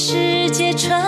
世界传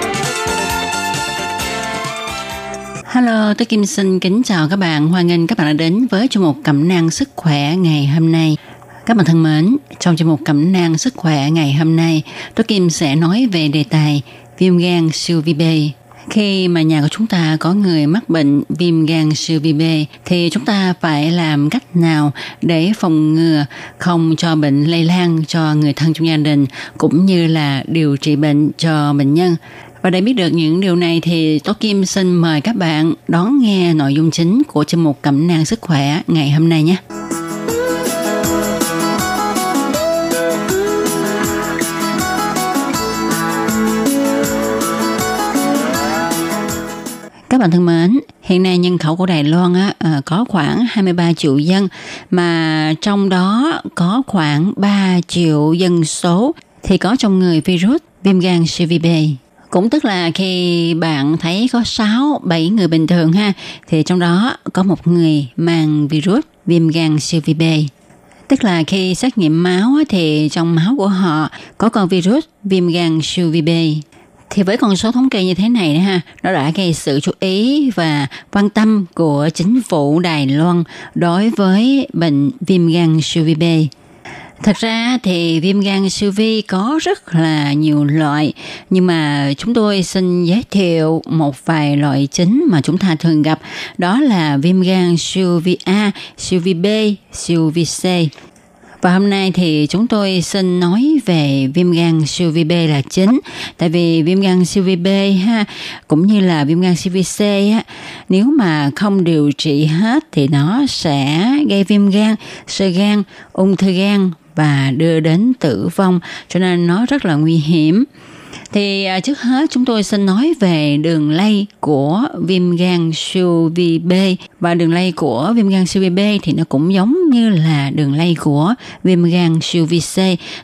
Hello, tôi Kim xin kính chào các bạn. Hoan nghênh các bạn đã đến với chương mục cẩm nang sức khỏe ngày hôm nay. Các bạn thân mến, trong chương mục cẩm nang sức khỏe ngày hôm nay, tôi Kim sẽ nói về đề tài viêm gan siêu vi B. Khi mà nhà của chúng ta có người mắc bệnh viêm gan siêu vi B thì chúng ta phải làm cách nào để phòng ngừa không cho bệnh lây lan cho người thân trong gia đình cũng như là điều trị bệnh cho bệnh nhân. Và để biết được những điều này thì Tố Kim xin mời các bạn đón nghe nội dung chính của chương mục cẩm nang sức khỏe ngày hôm nay nhé. Các bạn thân mến, hiện nay nhân khẩu của Đài Loan á, à, có khoảng 23 triệu dân mà trong đó có khoảng 3 triệu dân số thì có trong người virus viêm gan cvb cũng tức là khi bạn thấy có 6, 7 người bình thường ha thì trong đó có một người mang virus viêm gan siêu vi B. Tức là khi xét nghiệm máu thì trong máu của họ có con virus viêm gan siêu vi B. Thì với con số thống kê như thế này ha, nó đã gây sự chú ý và quan tâm của chính phủ Đài Loan đối với bệnh viêm gan siêu vi B. Thật ra thì viêm gan siêu vi có rất là nhiều loại nhưng mà chúng tôi xin giới thiệu một vài loại chính mà chúng ta thường gặp đó là viêm gan siêu vi A, siêu vi B, siêu vi C. Và hôm nay thì chúng tôi xin nói về viêm gan siêu vi B là chính. Tại vì viêm gan siêu vi B ha cũng như là viêm gan siêu vi C á, nếu mà không điều trị hết thì nó sẽ gây viêm gan, sơ gan, ung thư gan và đưa đến tử vong cho nên nó rất là nguy hiểm. Thì à, trước hết chúng tôi xin nói về đường lây của viêm gan siêu vi B. Và đường lây của viêm gan siêu vi B thì nó cũng giống như là đường lây của viêm gan siêu vi C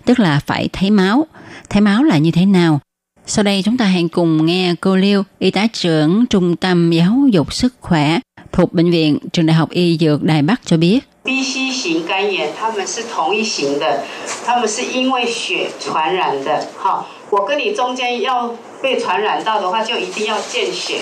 tức là phải thấy máu. Thấy máu là như thế nào? Sau đây chúng ta hãy cùng nghe cô Liêu, y tá trưởng Trung tâm Giáo dục Sức khỏe thuộc Bệnh viện Trường Đại học Y Dược Đài Bắc cho biết. BC 型肝炎，它们是同一型的，它们是因为血传染的。好，我跟你中间要被传染到的话，就一定要见血，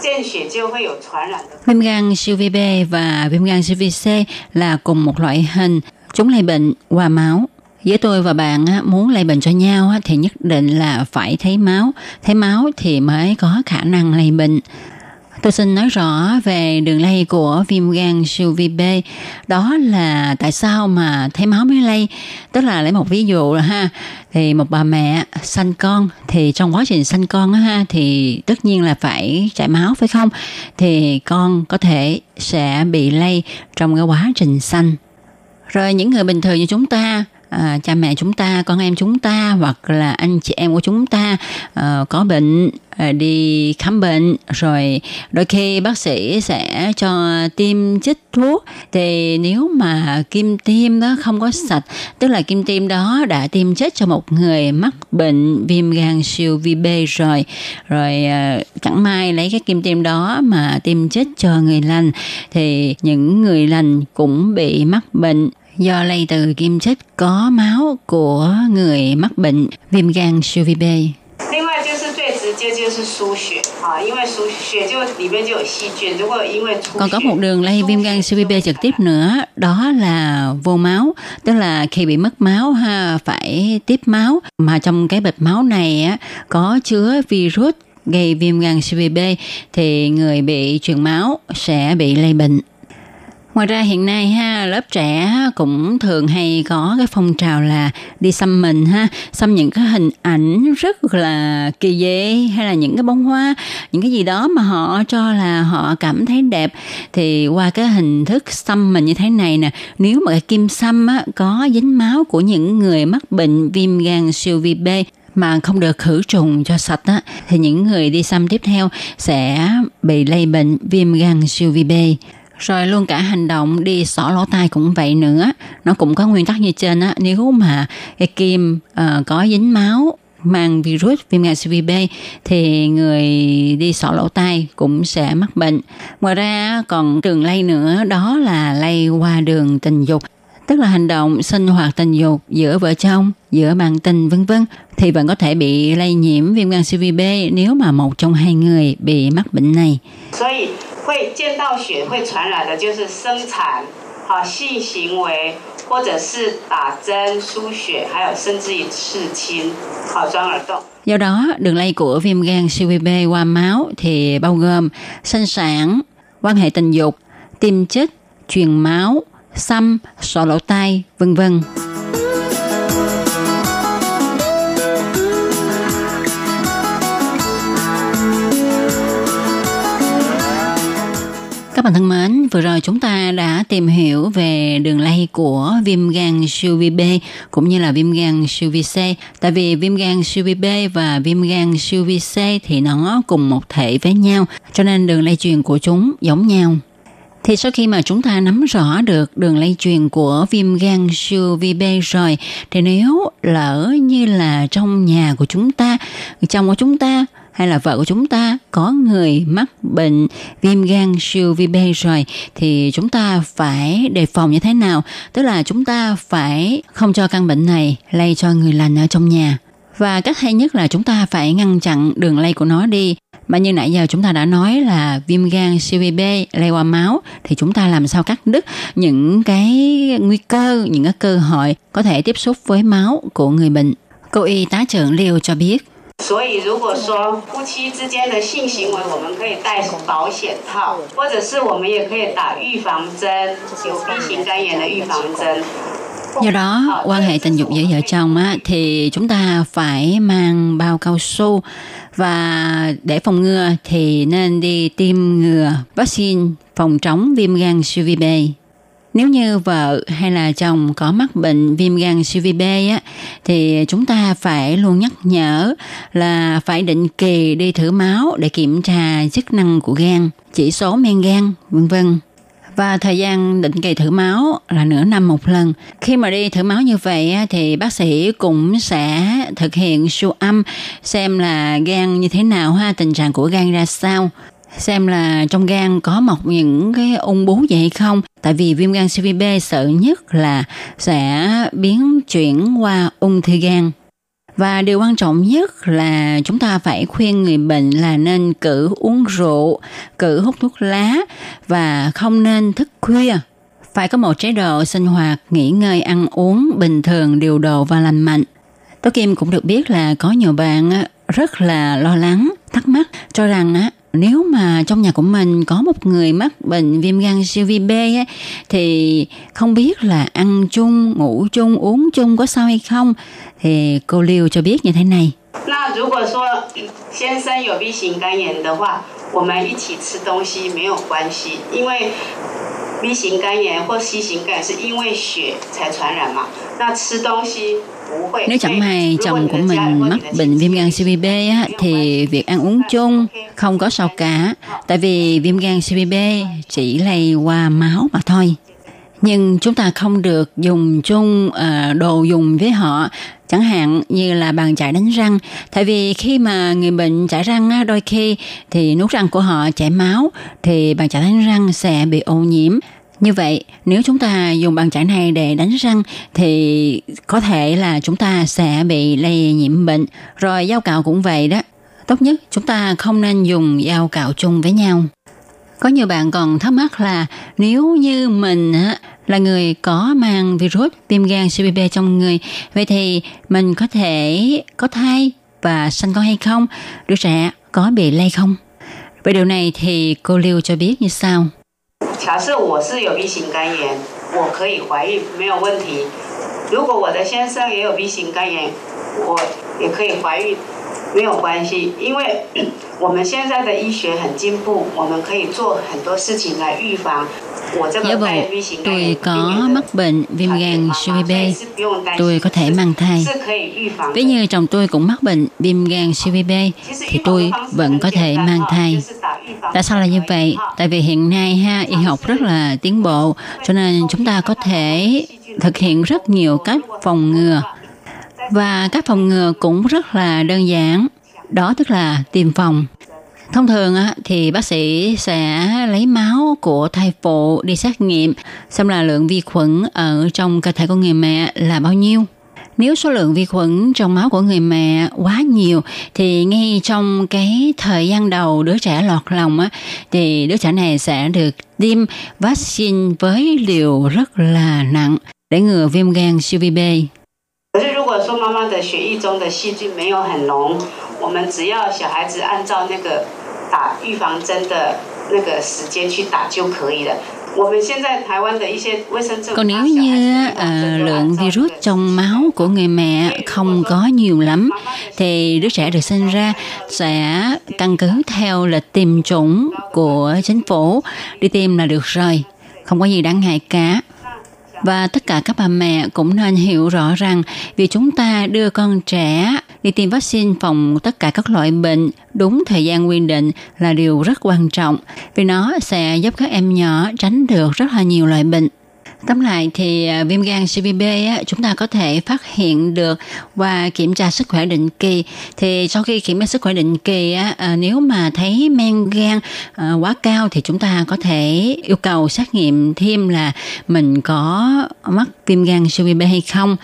见血就会有传染的。 Viêm gan siêu vi B và viêm gan siêu vi C là cùng một loại hình, chúng lây bệnh qua máu. Với tôi và bạn á, muốn lây bệnh cho nhau á, thì nhất định là phải thấy máu, thấy máu thì mới có khả năng lây bệnh. Tôi xin nói rõ về đường lây của viêm gan siêu vi B. Đó là tại sao mà thấy máu mới lây. Tức là lấy một ví dụ là ha, thì một bà mẹ sanh con thì trong quá trình sanh con á ha thì tất nhiên là phải chảy máu phải không? Thì con có thể sẽ bị lây trong cái quá trình sanh. Rồi những người bình thường như chúng ta à, cha mẹ chúng ta con em chúng ta hoặc là anh chị em của chúng ta à, có bệnh à, đi khám bệnh rồi đôi khi bác sĩ sẽ cho tiêm chích thuốc. Thì nếu mà kim tiêm đó không có sạch tức là kim tiêm đó đã tiêm chết cho một người mắc bệnh viêm gan siêu vi B rồi rồi à, chẳng may lấy cái kim tiêm đó mà tiêm chết cho người lành thì những người lành cũng bị mắc bệnh do lây từ kim chích có máu của người mắc bệnh viêm gan siêu vi B. Còn có một đường lây viêm gan siêu vi B trực tiếp nữa, đó là vô máu, tức là khi bị mất máu ha phải tiếp máu mà trong cái bịch máu này á có chứa virus gây viêm gan siêu vi B thì người bị truyền máu sẽ bị lây bệnh. Ngoài ra hiện nay ha lớp trẻ cũng thường hay có cái phong trào là đi xăm mình ha, xăm những cái hình ảnh rất là kỳ dị hay là những cái bông hoa, những cái gì đó mà họ cho là họ cảm thấy đẹp. Thì qua cái hình thức xăm mình như thế này nè, nếu mà cái kim xăm á, có dính máu của những người mắc bệnh viêm gan siêu vi B mà không được khử trùng cho sạch á thì những người đi xăm tiếp theo sẽ bị lây bệnh viêm gan siêu vi B rồi luôn cả hành động đi xỏ lỗ tai cũng vậy nữa nó cũng có nguyên tắc như trên á nếu mà cái kim uh, có dính máu mang virus viêm gan siêu vi B thì người đi sỏ lỗ tai cũng sẽ mắc bệnh. Ngoài ra còn đường lây nữa đó là lây qua đường tình dục tức là hành động sinh hoạt tình dục giữa vợ chồng, giữa bạn tình vân vân thì vẫn có thể bị lây nhiễm viêm gan siêu vi B nếu mà một trong hai người bị mắc bệnh này. 所以会见到血会传染的就是生产、好性行为，或者是打针、输血，还有甚至于刺青、好钻耳洞。 Do đó, đường lây của viêm gan siêu vi B qua máu thì bao gồm sinh sản, quan hệ tình dục, tiêm chích, truyền máu, xăm, sọ lỗ tai, vân vân. Bạn thân mến, vừa rồi chúng ta đã tìm hiểu về đường lây của viêm gan siêu vi B cũng như là viêm gan siêu vi C. Tại vì viêm gan siêu vi B và viêm gan siêu vi C thì nó cùng một thể với nhau, cho nên đường lây truyền của chúng giống nhau. Thì sau khi mà chúng ta nắm rõ được đường lây truyền của viêm gan siêu vi B rồi, thì nếu lỡ như là trong nhà của chúng ta, chồng của chúng ta hay là vợ của chúng ta có người mắc bệnh viêm gan siêu vi B rồi thì chúng ta phải đề phòng như thế nào? Tức là chúng ta phải không cho căn bệnh này lây cho người lành ở trong nhà. Và cách hay nhất là chúng ta phải ngăn chặn đường lây của nó đi. Mà như nãy giờ chúng ta đã nói là viêm gan siêu vi B lây qua máu thì chúng ta làm sao cắt đứt những cái nguy cơ, những cái cơ hội có thể tiếp xúc với máu của người bệnh. Cô y tá trưởng Liêu cho biết. 所以，如果说夫妻之间的性行为，我们可以戴保险套，或者是我们也可以打预防针，有 B 型肝炎的预防针。 Do đó, quan hệ tình dục giữa vợ chồng á, thì chúng ta phải mang bao cao su và để phòng ngừa thì nên đi tiêm ngừa vaccine phòng chống viêm gan siêu vi B. Nếu như vợ hay là chồng có mắc bệnh viêm gan siêu vi B á, thì chúng ta phải luôn nhắc nhở là phải định kỳ đi thử máu để kiểm tra chức năng của gan, chỉ số men gan, vân vân và thời gian định kỳ thử máu là nửa năm một lần. Khi mà đi thử máu như vậy á, thì bác sĩ cũng sẽ thực hiện siêu âm xem là gan như thế nào ha, tình trạng của gan ra sao xem là trong gan có mọc những cái ung bú gì hay không tại vì viêm gan siêu vi B sợ nhất là sẽ biến chuyển qua ung thư gan và điều quan trọng nhất là chúng ta phải khuyên người bệnh là nên cử uống rượu, cử hút thuốc lá và không nên thức khuya. Phải có một chế độ sinh hoạt, nghỉ ngơi, ăn uống bình thường, điều độ và lành mạnh. Tố Kim cũng được biết là có nhiều bạn rất là lo lắng, thắc mắc cho rằng á nếu mà trong nhà của mình có một người mắc bệnh viêm gan siêu vi B á, thì không biết là ăn chung, ngủ chung, uống chung có sao hay không thì cô Liêu cho biết như thế này. 那如果说先生有 B 型肝炎的话，我们一起吃东西没有关系，因为 B 型肝炎或 C 型肝炎是因为血才传染嘛。那吃东西不会。 nếu chẳng may chồng của mình mắc bệnh viêm gan CVB B á, thì việc ăn uống chung không có sao cả. Tại vì viêm gan CVB B chỉ lây qua máu mà thôi. Nhưng chúng ta không được dùng chung uh, đồ dùng với họ chẳng hạn như là bàn chải đánh răng tại vì khi mà người bệnh chải răng đôi khi thì nút răng của họ chảy máu thì bàn chải đánh răng sẽ bị ô nhiễm như vậy nếu chúng ta dùng bàn chải này để đánh răng thì có thể là chúng ta sẽ bị lây nhiễm bệnh rồi dao cạo cũng vậy đó tốt nhất chúng ta không nên dùng dao cạo chung với nhau có nhiều bạn còn thắc mắc là nếu như mình là người có mang virus viêm gan siêu B trong người, vậy thì mình có thể có thai và sanh con hay không? Đứa trẻ có bị lây không? Về điều này thì cô Liêu cho biết như sau. 假设我是有 B 型肝炎，我可以怀孕没有问题。如果我的先生也有 B 型肝炎，我也可以怀孕，没有关系，因为我们现在的医学很进步，我们可以做很多事情来预防。Giả bộ tôi có mắc bệnh viêm gan siêu B, tôi có thể mang thai. Ví như chồng tôi cũng mắc bệnh viêm gan siêu B, thì tôi vẫn có thể mang thai. Tại sao là như vậy? Tại vì hiện nay ha y học rất là tiến bộ, cho nên chúng ta có thể thực hiện rất nhiều cách phòng ngừa. Và các phòng ngừa cũng rất là đơn giản đó tức là tiêm phòng. Thông thường thì bác sĩ sẽ lấy máu của thai phụ đi xét nghiệm xem là lượng vi khuẩn ở trong cơ thể của người mẹ là bao nhiêu. nếu số lượng vi khuẩn trong máu của người mẹ quá nhiều thì ngay trong cái thời gian đầu đứa trẻ lọt lòng á thì đứa trẻ này sẽ được tiêm vaccine với liều rất là nặng để ngừa viêm gan siêu vi B. 可是如果说妈妈的血液中的细菌没有很浓，我们只要小孩子按照那个打预防针的那个时间去打就可以了。 Còn nếu như uh, lượng virus trong máu của người mẹ không có nhiều lắm thì đứa trẻ được sinh ra sẽ căn cứ theo lịch tiêm chủng của chính phủ đi tiêm là được rồi, không có gì đáng ngại cả. Và tất cả các bà mẹ cũng nên hiểu rõ rằng vì chúng ta đưa con trẻ đi tiêm vaccine phòng tất cả các loại bệnh đúng thời gian quy định là điều rất quan trọng vì nó sẽ giúp các em nhỏ tránh được rất là nhiều loại bệnh. Tóm lại thì à, viêm gan CVB á, chúng ta có thể phát hiện được và kiểm tra sức khỏe định kỳ. Thì sau khi kiểm tra sức khỏe định kỳ á, à, nếu mà thấy men gan à, quá cao thì chúng ta có thể yêu cầu xét nghiệm thêm là mình có mắc viêm gan CVB hay không.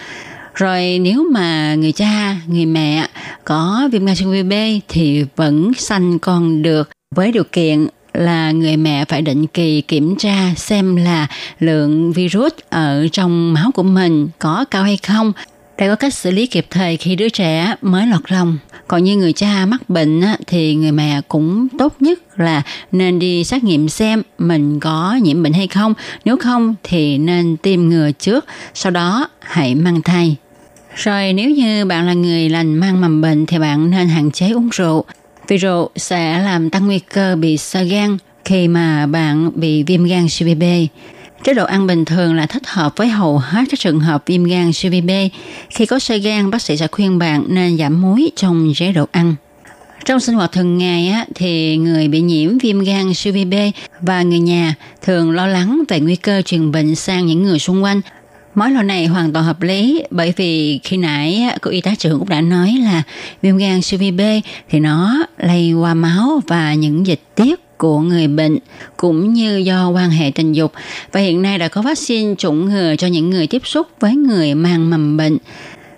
Rồi nếu mà người cha, người mẹ có viêm gan siêu B thì vẫn sanh con được với điều kiện là người mẹ phải định kỳ kiểm tra xem là lượng virus ở trong máu của mình có cao hay không để có cách xử lý kịp thời khi đứa trẻ mới lọt lòng. Còn như người cha mắc bệnh thì người mẹ cũng tốt nhất là nên đi xét nghiệm xem mình có nhiễm bệnh hay không. Nếu không thì nên tiêm ngừa trước, sau đó hãy mang thai. Rồi nếu như bạn là người lành mang mầm bệnh thì bạn nên hạn chế uống rượu vì rượu sẽ làm tăng nguy cơ bị sơ gan khi mà bạn bị viêm gan siêu B. Chế độ ăn bình thường là thích hợp với hầu hết các trường hợp viêm gan siêu B. Khi có sơ gan, bác sĩ sẽ khuyên bạn nên giảm muối trong chế độ ăn. Trong sinh hoạt thường ngày á, thì người bị nhiễm viêm gan siêu B và người nhà thường lo lắng về nguy cơ truyền bệnh sang những người xung quanh Mối lo này hoàn toàn hợp lý, bởi vì khi nãy cô y tá trưởng cũng đã nói là viêm gan siêu vi B thì nó lây qua máu và những dịch tiết của người bệnh, cũng như do quan hệ tình dục và hiện nay đã có vaccine chủng ngừa cho những người tiếp xúc với người mang mầm bệnh.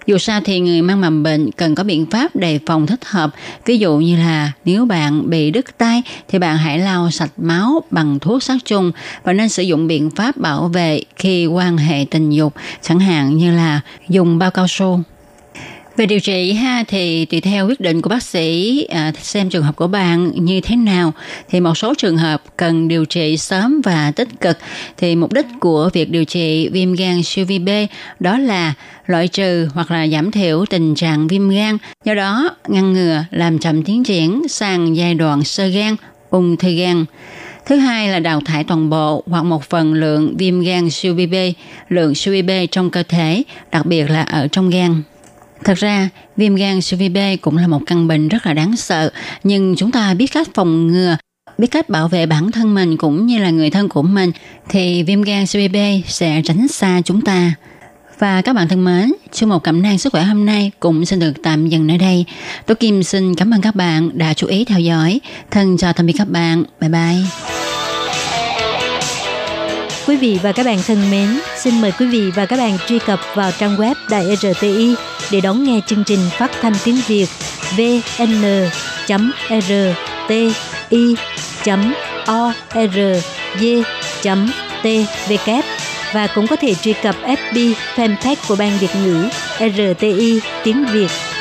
Dù sao thì người mang mầm bệnh cần có biện pháp đề phòng thích hợp. Ví dụ như là nếu bạn bị đứt tay thì bạn hãy lau sạch máu bằng thuốc sát trùng và nên sử dụng biện pháp bảo vệ khi quan hệ tình dục, chẳng hạn như là dùng bao cao su. Về điều trị ha thì tùy theo quyết định của bác sĩ à, xem trường hợp của bạn như thế nào. Thì một số trường hợp cần điều trị sớm và tích cực. Thì mục đích của việc điều trị viêm gan siêu vi B đó là loại trừ hoặc là giảm thiểu tình trạng viêm gan do đó ngăn ngừa làm chậm tiến triển sang giai đoạn sơ gan ung thư gan. Thứ hai là đào thải toàn bộ hoặc một phần lượng viêm gan siêu vi B, lượng siêu vi B trong cơ thể, đặc biệt là ở trong gan. Thật ra, viêm gan siêu vi B cũng là một căn bệnh rất là đáng sợ, nhưng chúng ta biết cách phòng ngừa, biết cách bảo vệ bản thân mình cũng như là người thân của mình, thì viêm gan siêu vi B sẽ tránh xa chúng ta. Và các bạn thân mến, chương một cảm năng sức khỏe hôm nay cũng xin được tạm dừng nơi đây. Tôi Kim xin cảm ơn các bạn đã chú ý theo dõi. Thân chào tạm biệt các bạn. Bye bye. Quý vị và các bạn thân mến, xin mời quý vị và các bạn truy cập vào trang web Đài RTI để đón nghe chương trình phát thanh tiếng Việt vn.rti.org.tvk và cũng có thể truy cập FB fanpage của Ban Việt ngữ RTI tiếng Việt.